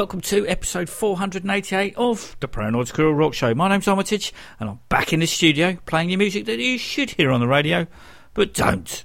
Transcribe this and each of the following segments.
Welcome to episode 488 of the Paranoid Squirrel Rock Show. My name's Armitage, and I'm back in the studio playing you music that you should hear on the radio, but don't.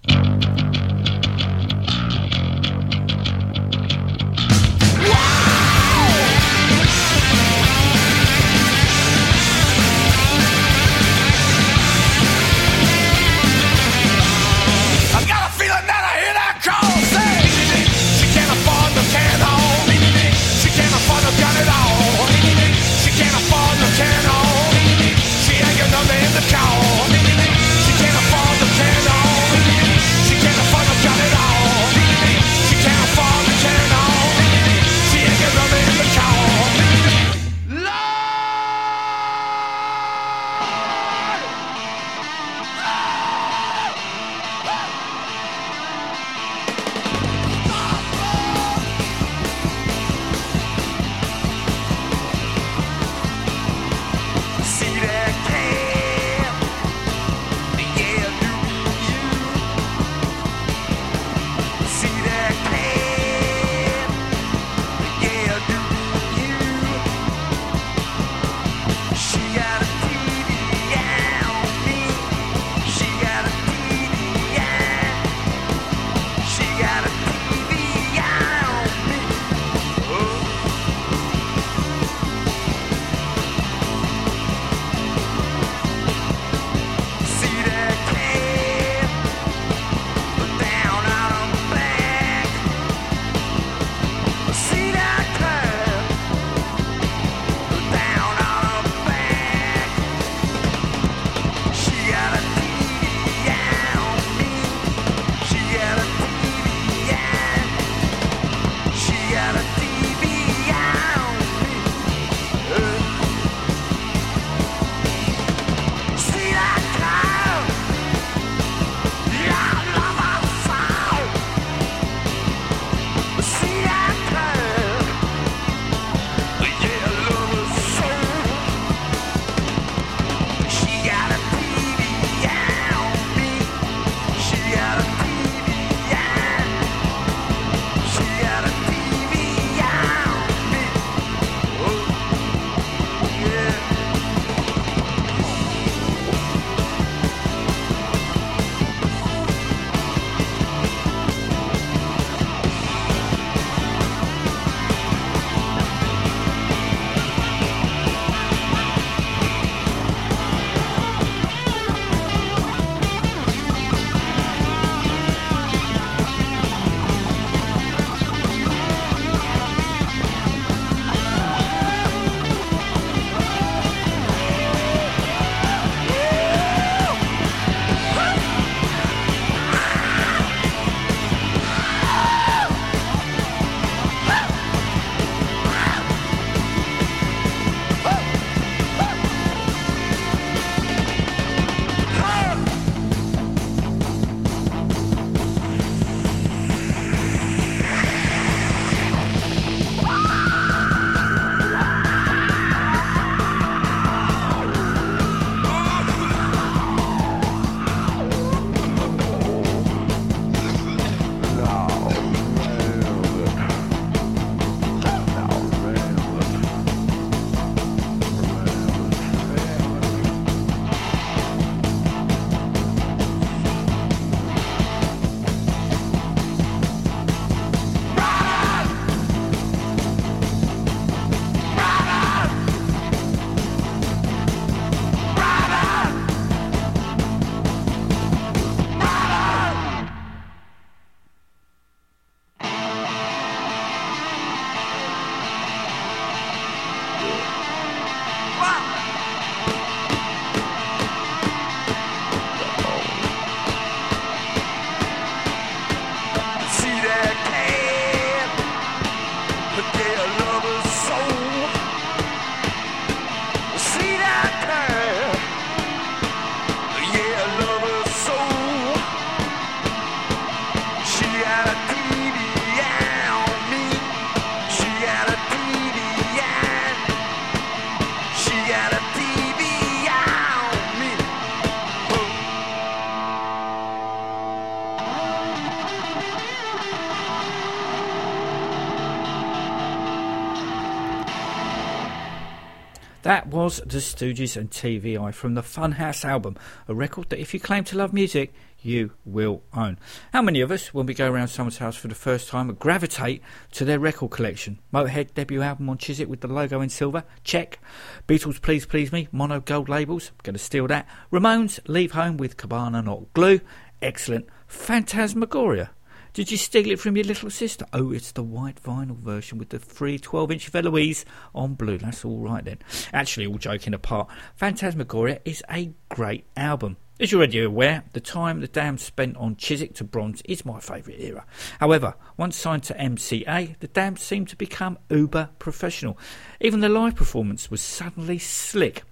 Was The Stooges and TV Eye from the Funhouse album, a record that if you claim to love music, you will own. How many of us, when we go around someone's house for the first time, gravitate to their record collection? Motorhead debut album on Chiswick with the logo in silver? Check. Beatles Please Please Me, mono gold labels? Going to steal that. Ramones Leave Home with Carbona Not Glue? Excellent. Phantasmagoria. Did you steal it from your little sister? Oh, it's the white vinyl version with the free 12 inch of Eloise on blue. That's all right then. Actually, all joking apart, Phantasmagoria is a great album. As you're already aware, the time the Damned spent on Chiswick to Bronze is my favourite era. However, once signed to MCA, the Damned seemed to become uber professional. Even the live performance was suddenly slick.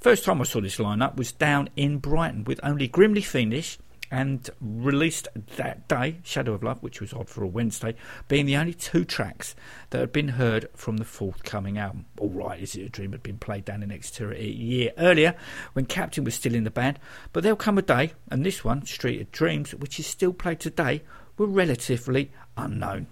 First time I saw this lineup was down in Brighton with only Grimly Fiendish, and released that day, Shadow of Love, which was odd for a Wednesday, being the only two tracks that had been heard from the forthcoming album. All Right, Is It a Dream had been played down in Exeter a year earlier when Captain was still in the band, but there'll come a day, and this one, Street of Dreams, which is still played today, were relatively unknown.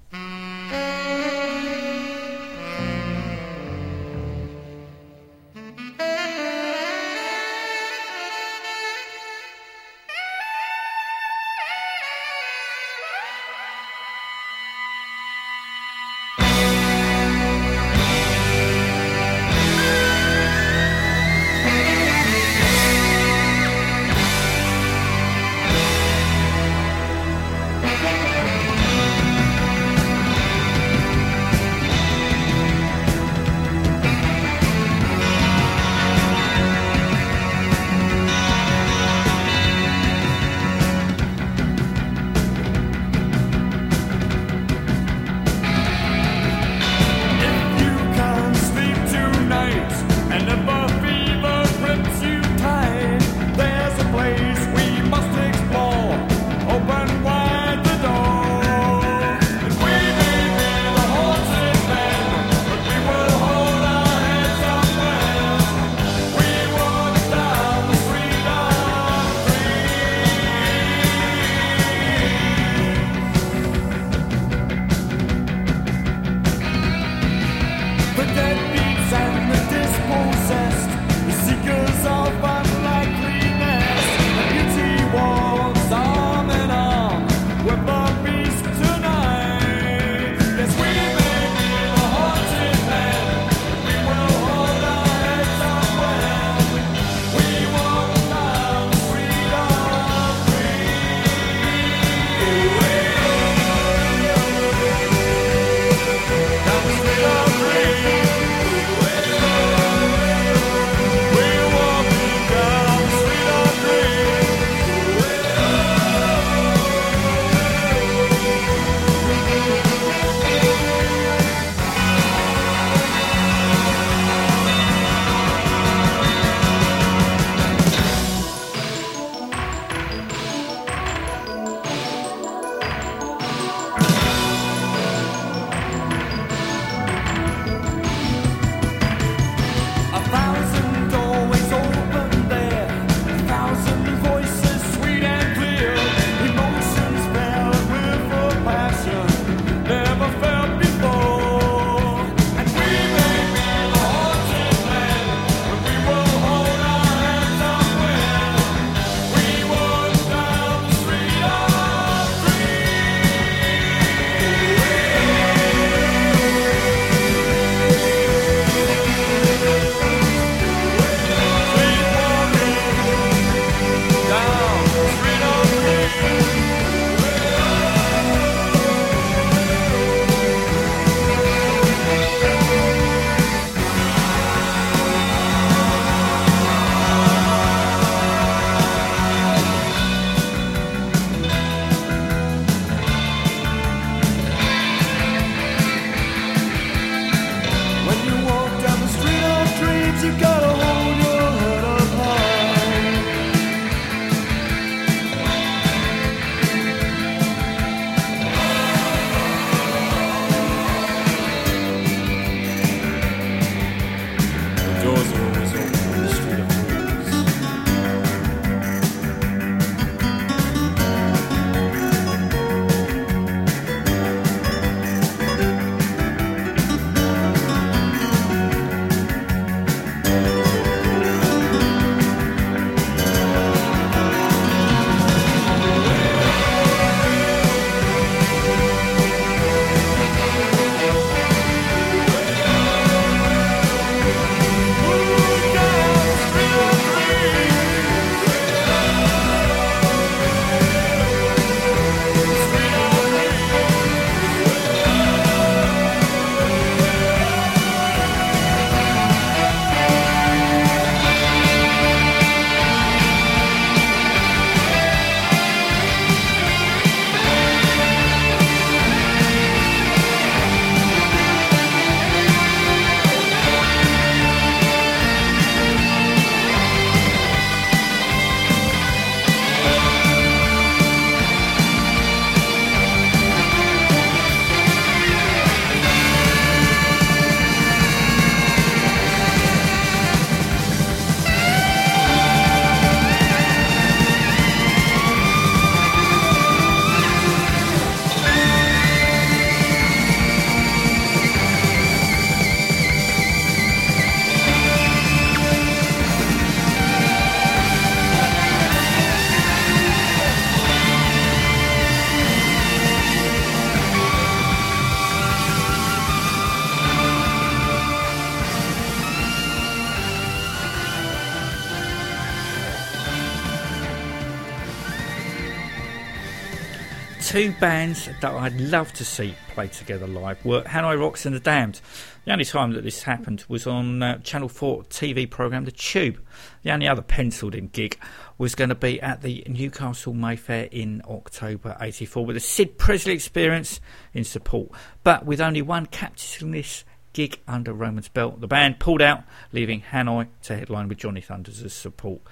Two bands that I'd love to see play together live were Hanoi Rocks and The Damned. The only time that this happened was on uh, Channel 4 TV programme The Tube. The only other penciled in gig was going to be at the Newcastle Mayfair in October 84 with a Sid Presley experience in support, but with only one capitalist gig under Roman's belt. The band pulled out, leaving Hanoi to headline with Johnny Thunders as support.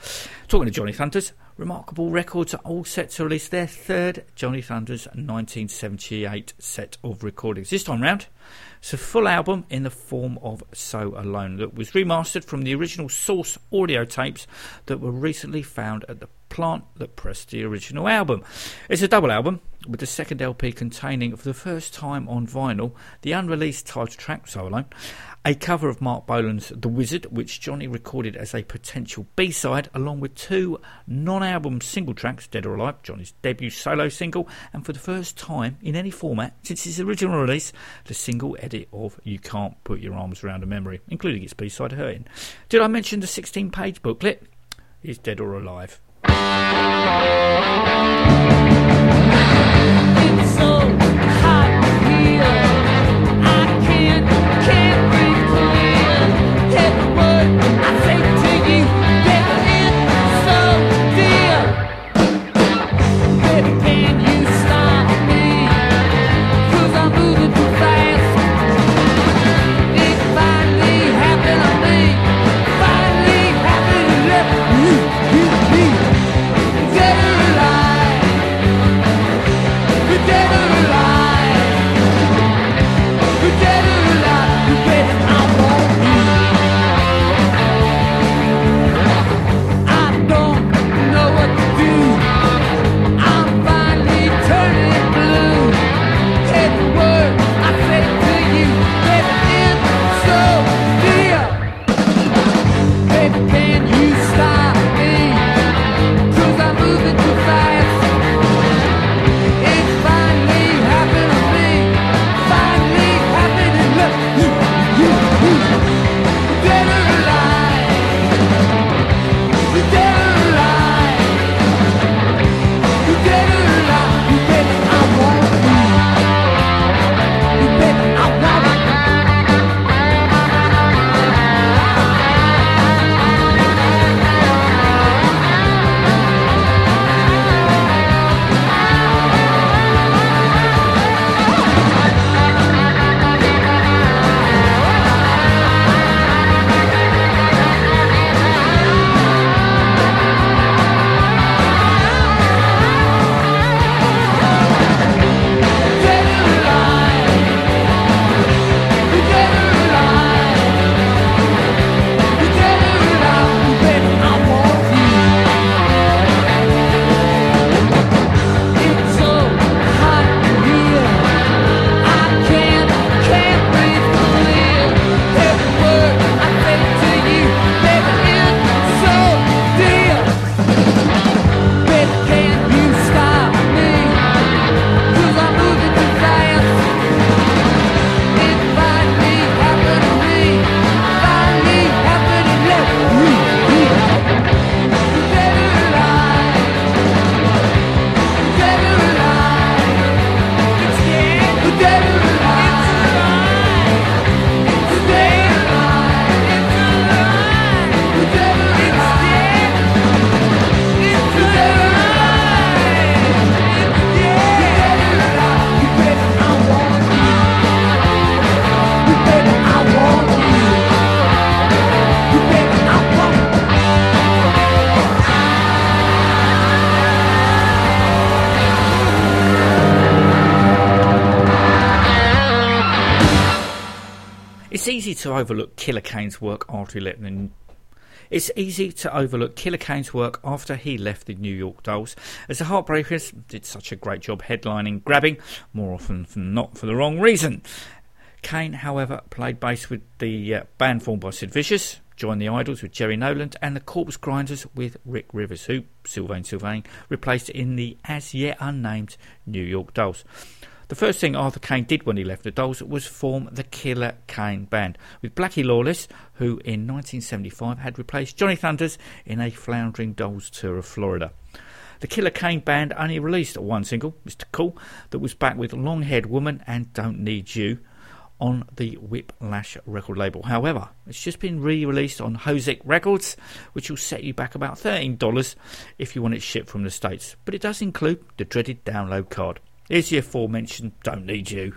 Talking to Johnny Thunders, Remarquable Records are all set to release their third Johnny Thunders 1978 set of recordings. This time round, it's a full album in the form of So Alone that was remastered from the original source audio tapes that were recently found at the plant that pressed the original album. It's a double album with the second LP containing, for the first time on vinyl, the unreleased title track So Alone a cover of Marc Bolan's The Wizard, which Johnny recorded as a potential B side, along with two non album single tracks, Dead or Alive, Johnny's debut solo single, and for the first time in any format since its original release, the single edit of You Can't Put Your Arms Around a Memory, including its B side Hurting. Did I mention the 16 page booklet? Is Dead or Alive. To overlook Killer Kane's work after he left the. It's easy to overlook Killer Kane's work after he left the New York Dolls, as the Heartbreakers did such a great job headlining, grabbing, more often than not for the wrong reason. Kane, however, played bass with the uh, band formed by Sid Vicious, joined the Idols with Jerry Nolan, and the Corpse Grinders with Rick Rivets, who Sylvain Sylvain replaced in the as yet unnamed New York Dolls. The first thing Arthur Kane did when he left the Dolls was form the Killer Kane Band with Blackie Lawless, who in 1975 had replaced Johnny Thunders in a floundering Dolls tour of Florida. The Killer Kane band only released one single, Mr. Cool, that was back with Long Haired Woman and Don't Need You on the Whiplash record label. However, it's just been re released on HoZac Records, which will set you back about $13 if you want it shipped from the States. But it does include the dreaded download card. Here's the aforementioned Don't Need You.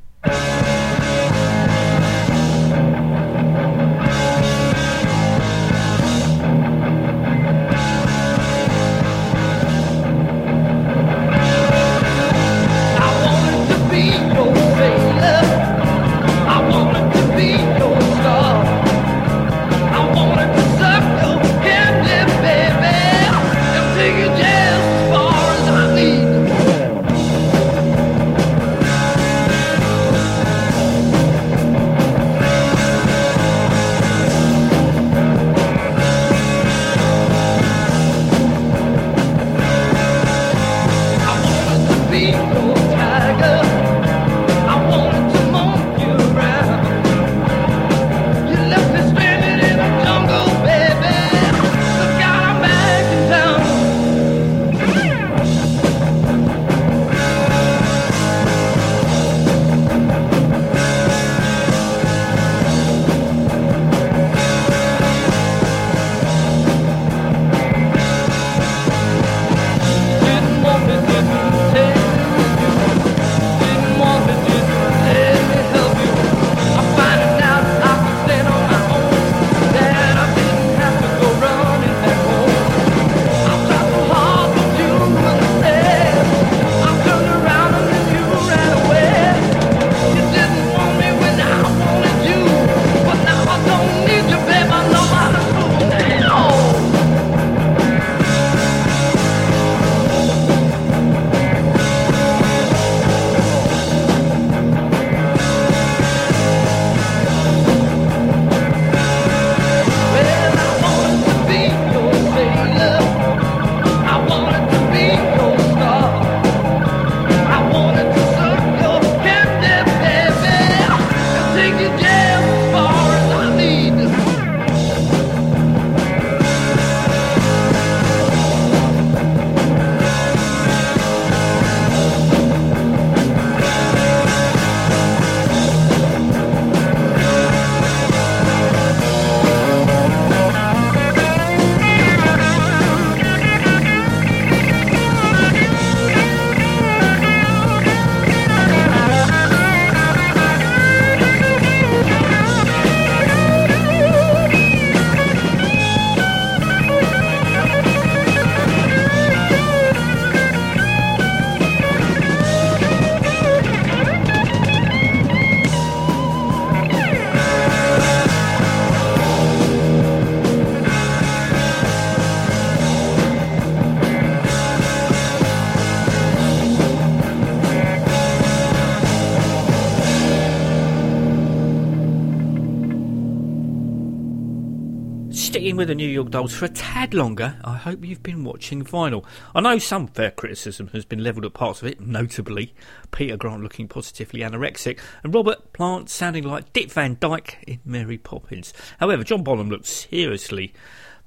The New York Dolls for a tad longer, I hope you've been watching vinyl. I know some fair criticism has been levelled at parts of it, notably Peter Grant looking positively anorexic and Robert Plant sounding like Dick Van Dyke in Mary Poppins. However, John Bonham looked seriously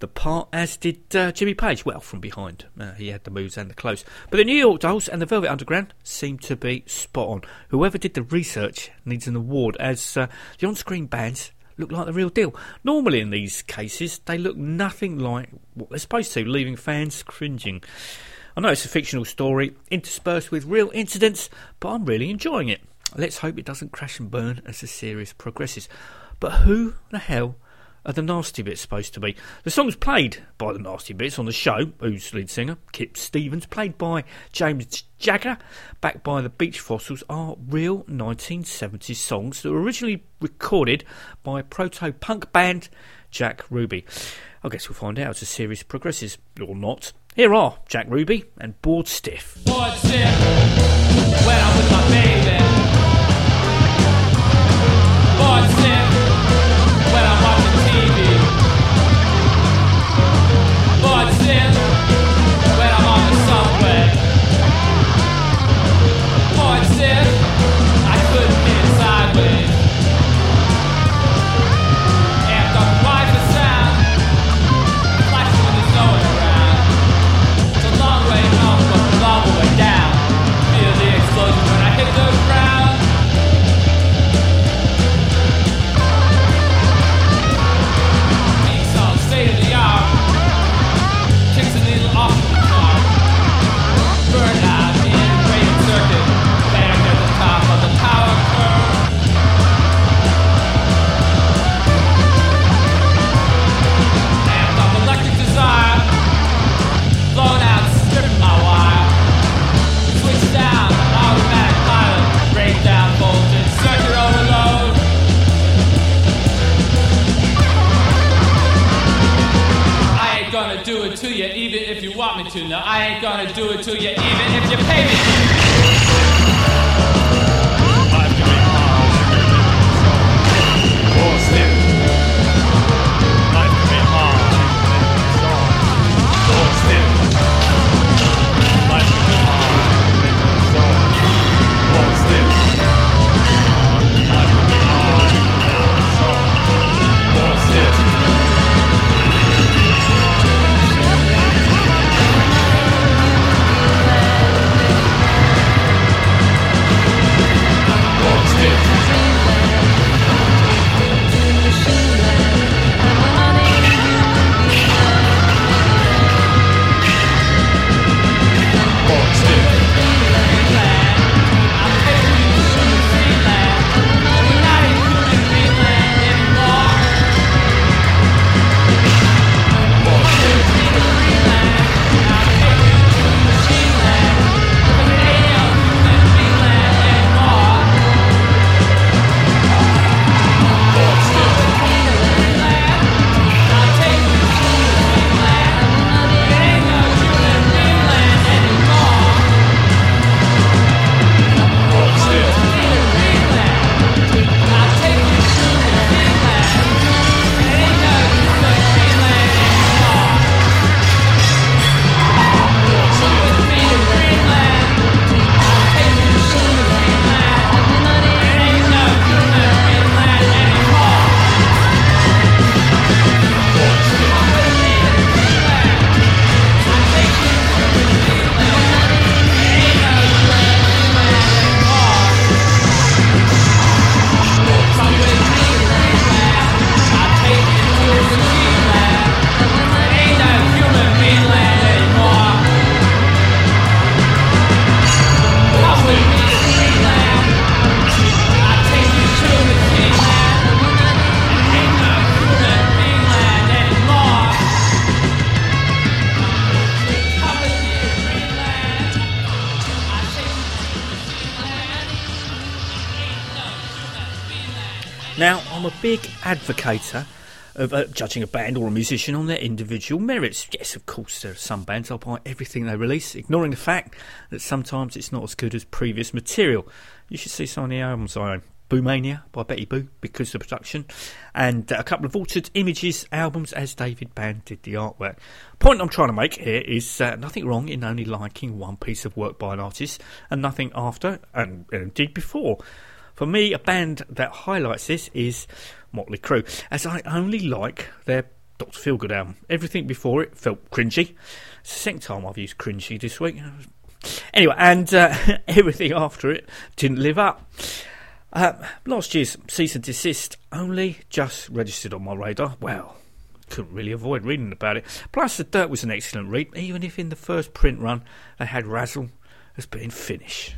the part, as did uh, Jimmy Page. Well, from behind. Uh, he had the moves and the clothes. But the New York Dolls and the Velvet Underground seem to be spot on. Whoever did the research needs an award, as uh, the on screen bands look like the real deal. Normally, in these cases, they look nothing like what they're supposed to, leaving fans cringing. I know it's a fictional story interspersed with real incidents, but I'm really enjoying it. Let's hope it doesn't crash and burn as the series progresses. But who the hell are the Nasty Bits supposed to be? The songs played by the Nasty Bits on the show, whose lead singer, Kip Stevens, played by James Jagger, backed by the Beach Fossils, are real 1970s songs that were originally recorded by proto punk band Jack Ruby. I guess we'll find out as the series progresses, or not. Here are Jack Ruby and Bored Stiff. It when I'm with my baby? What's it to. No, I ain't gonna do it to you, even if you pay me Now, I'm a big advocator of uh, judging a band or a musician on their individual merits. Yes, of course, there are some bands I'll buy everything they release, ignoring the fact that sometimes it's not as good as previous material. You should see some of the albums I own. Boomania by Betty Boo because of the production, and a couple of Altered Images albums as David Band did the artwork. Point I'm trying to make here is uh, nothing wrong in only liking one piece of work by an artist and nothing after, and, and indeed before. For me, a band that highlights this is Motley Crue, as I only like their Dr. Feelgood album. Everything before it felt cringy. It's the second time I've used cringy this week. Anyway, and uh, everything after it didn't live up. Uh, last year's cease and desist only just registered on my radar. Well, couldn't really avoid reading about it. Plus, The Dirt was an excellent read, even if in the first print run they had Razzle as being Finnish.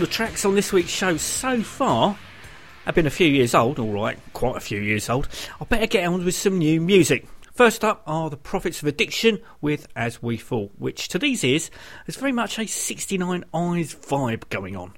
The tracks on this week's show so far have been a few years old, alright, quite a few years old, I better get on with some new music. First up are the Prophets of Addiction with As We Fall, which to these ears is very much a 69 Eyes vibe going on.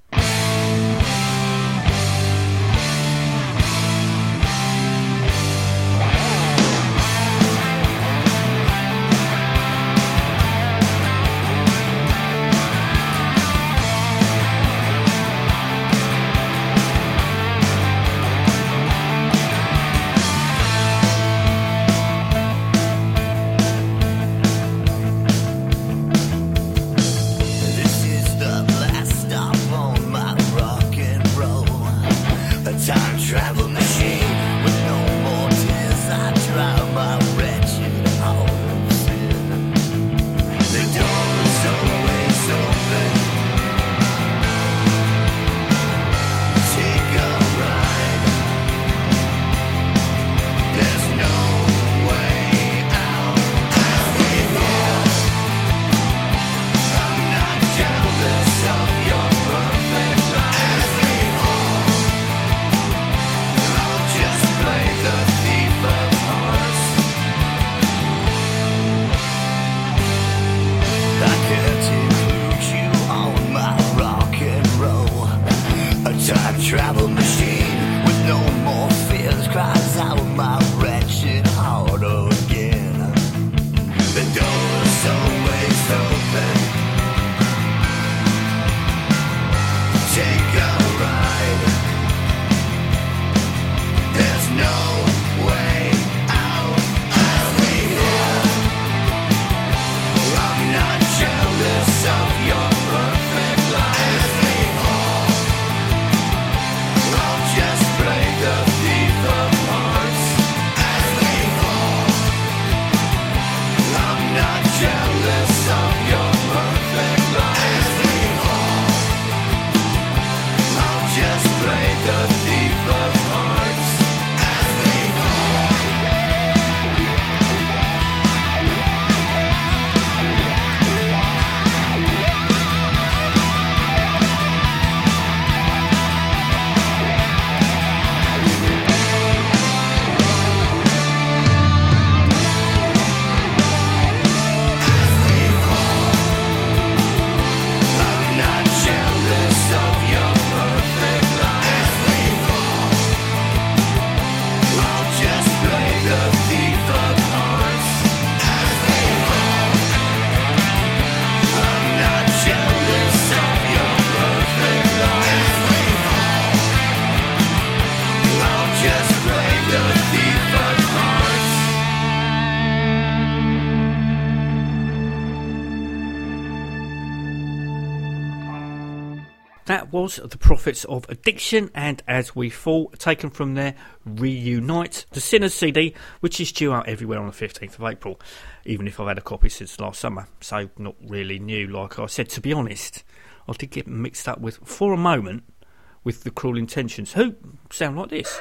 Was The Prophets of Addiction and As We Fall, taken from their Reunite, the Sinners CD, which is due out everywhere on the 15th of April, even if I've had a copy since last summer, so not really new, like I said. To be honest, I did get mixed up with, for a moment, with The Cruel Intentions, who sound like this.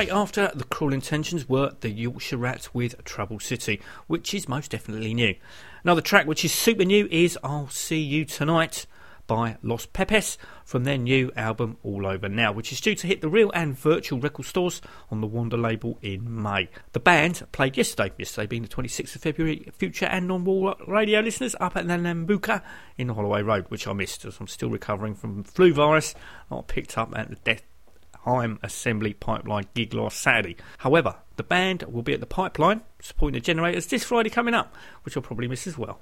Straight after, The Cruel Intentions were The Yorkshire Rats with Trouble City, which is most definitely new. Another track which is super new is I'll See You Tonight by Los Pepes from their new album All Over Now, which is due to hit the real and virtual record stores on the Wanda label in May. The band played yesterday, yesterday being the 26th of February, future and non wall radio listeners up at the Nambucca in Holloway Road, which I missed as I'm still recovering from flu virus I picked up at the death time assembly pipeline gig last Saturday. However, the band will be at the pipeline supporting the generators this Friday coming up, which you'll probably miss as well.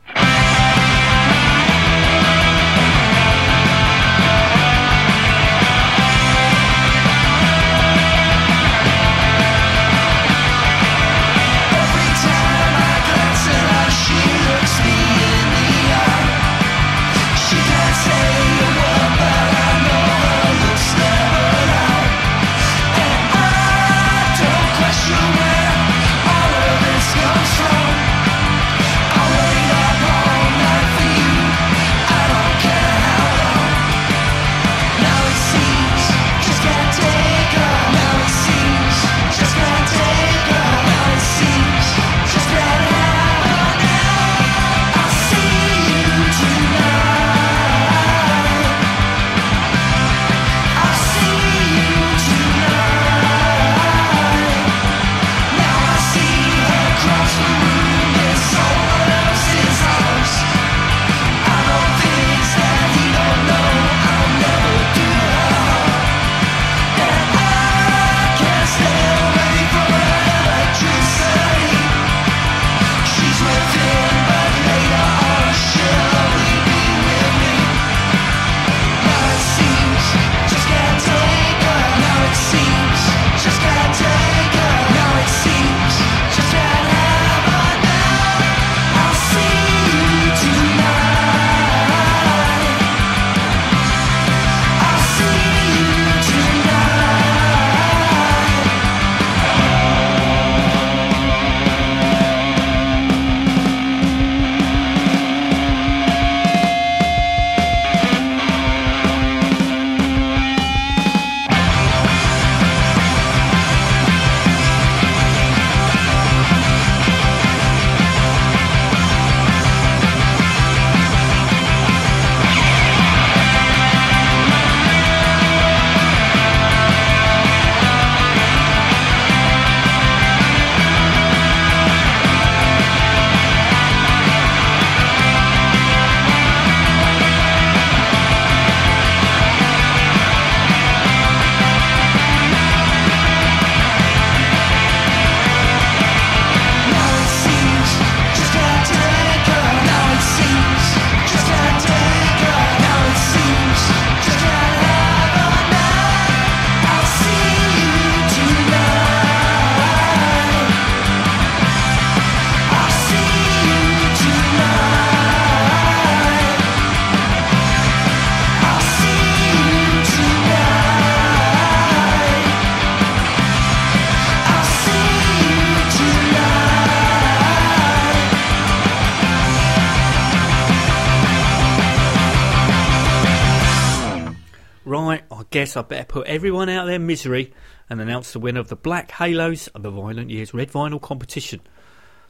Guess I better put everyone out of their misery and announce the winner of the Black Halos of the Violent Years Red Vinyl competition.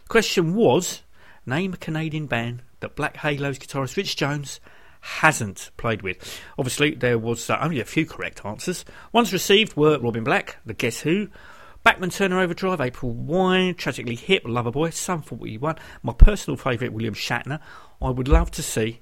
The Question was name a Canadian band that Black Halos guitarist Rich Jones hasn't played with. Obviously, there was uh, only a few correct answers. Ones received were Robin Black, The Guess Who, Bachman Turner Overdrive, April Wine, Tragically Hip, Loverboy, Sum 41. My personal favourite, William Shatner. I would love to see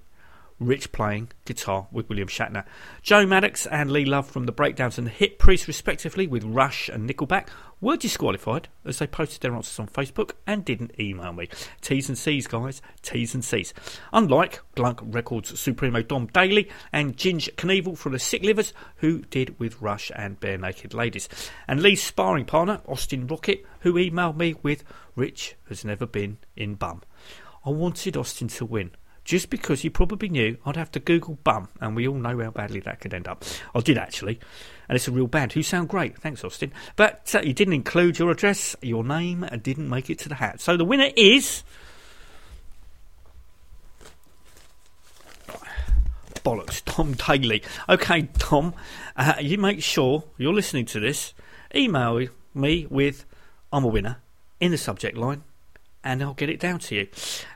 Rich playing guitar with William Shatner. Joe Maddox and Lee Love from the Breakdowns and Hip Priest, respectively, with Rush and Nickelback, were disqualified as they posted their answers on Facebook and didn't email me. T's and C's, guys. T's and C's. Unlike Glunk Records Supremo Dom Daly and Ginge Knievel from the Sick Livers, who did with Rush and Barenaked Ladies. And Lee's sparring partner, Austin Rocket, who emailed me with Rich has never been in bum. I wanted Austin to win just because he probably knew I'd have to Google bum, and we all know how badly that could end up. I did actually, and it's a real band who sound great. Thanks, Austin. But uh, you didn't include your address, your name, and didn't make it to the hat. So the winner is. Bollocks, Tom Daly. Okay, Tom, uh, you make sure you're listening to this. Email me with I'm a winner in the subject line and I'll get it down to you.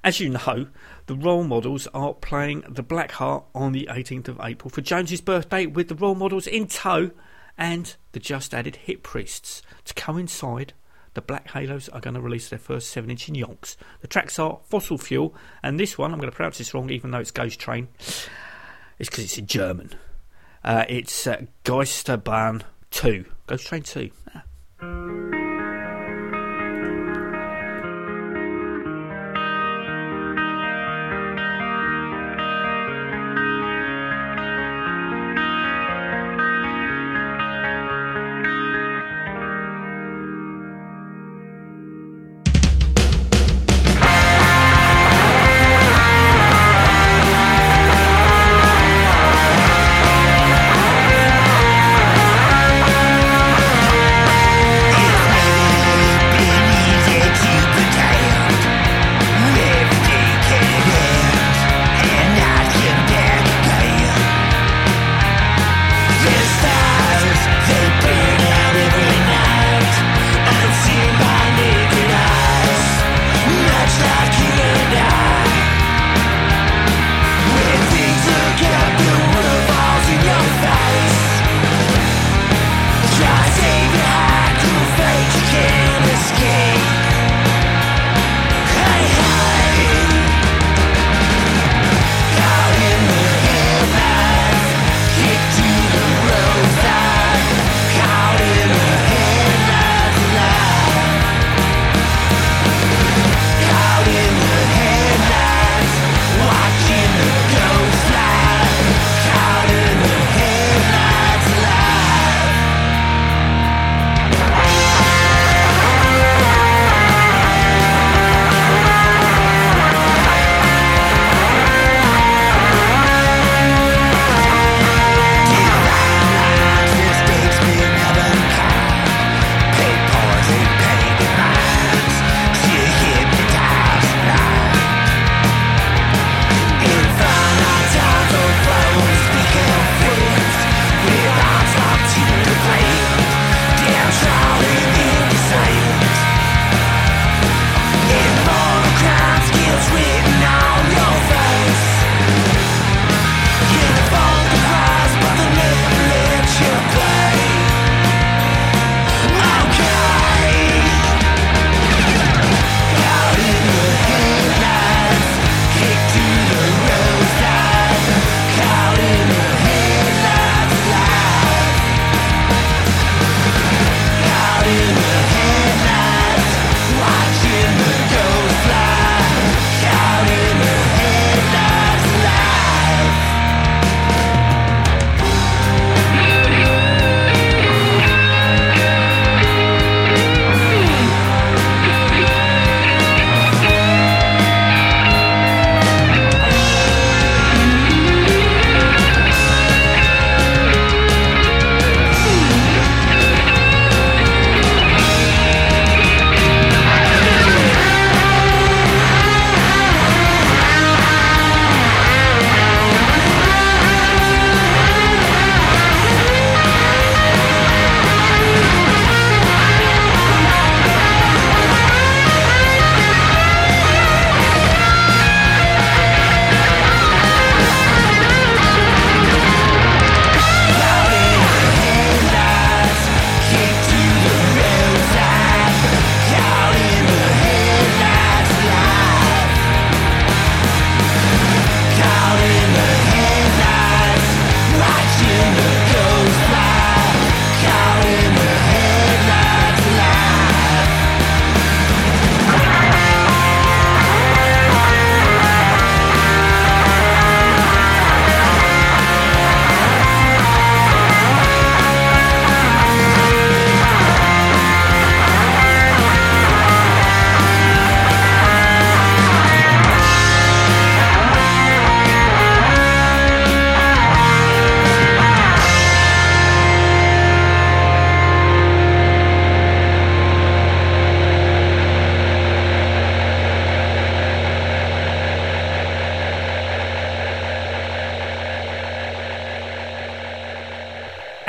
As you know, the role models are playing the Black Heart on the 18th of April for Jones's birthday with the role models in tow and the just added Hip Priests. To coincide, the Black Halos are going to release their first 7 inch in yonks. The tracks are Fossil Fuel, and this one, I'm going to pronounce this wrong even though it's Ghost Train, it's because it's in German. Uh, it's uh, Geisterbahn 2. Ghost Train 2. Ah.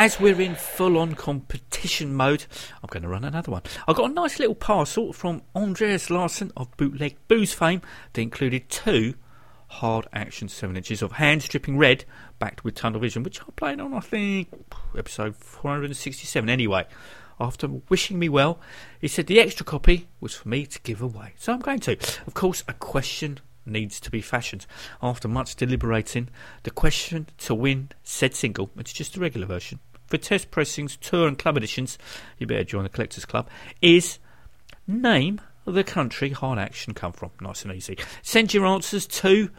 As we're in full on competition mode, I'm going to run another one. I got a nice little parcel from Andreas Larsen of Bootleg Booze fame that included two hard action 7 inches of hands dripping red backed with tunnel vision, which I played on, I think, episode 467 anyway. After wishing me well, he said the extra copy was for me to give away. So I'm going to. Of course, a question needs to be fashioned. After much deliberating, the question to win said single, it's just a regular version, for test pressings, tour and club editions, you better join the Collectors Club, is name the country hard action come from. Nice and easy. Send your answers to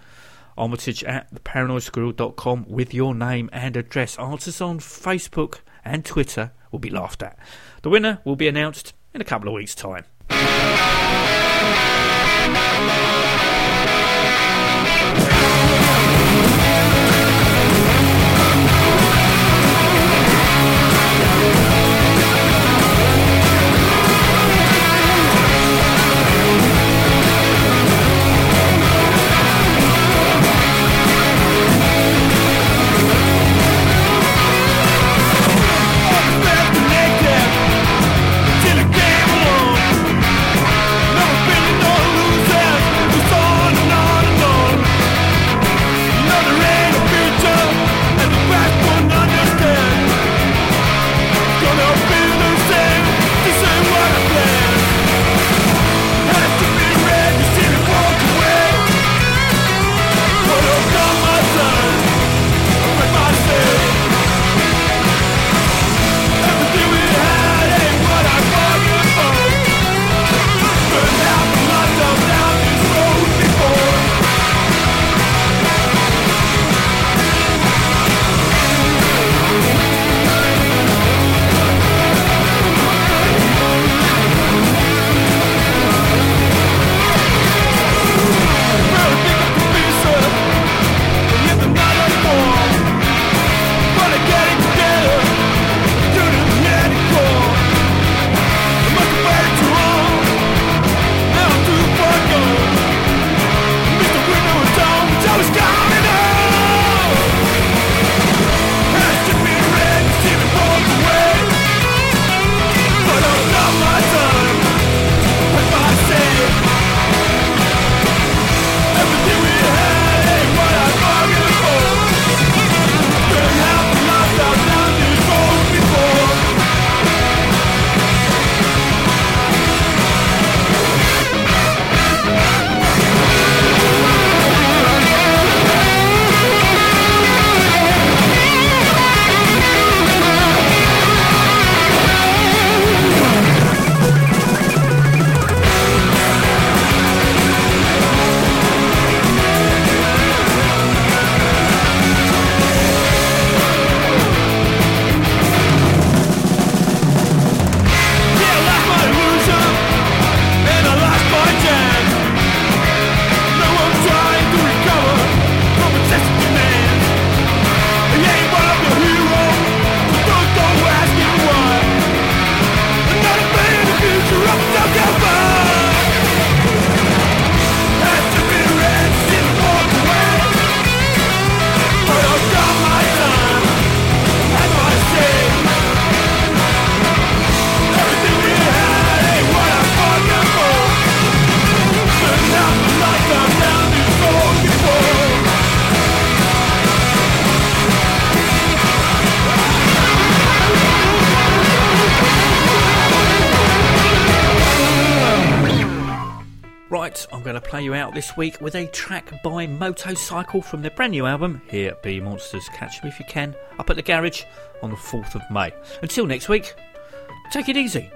Armitage at theparanoidsquirrel.com with your name and address. Answers on Facebook and Twitter will be laughed at. The winner will be announced in a couple of weeks' time. You out this week with a track by Motorcycle from their brand new album, Here at B Monsters. Catch me if you can up at the garage on the 4th of May. Until next week, take it easy.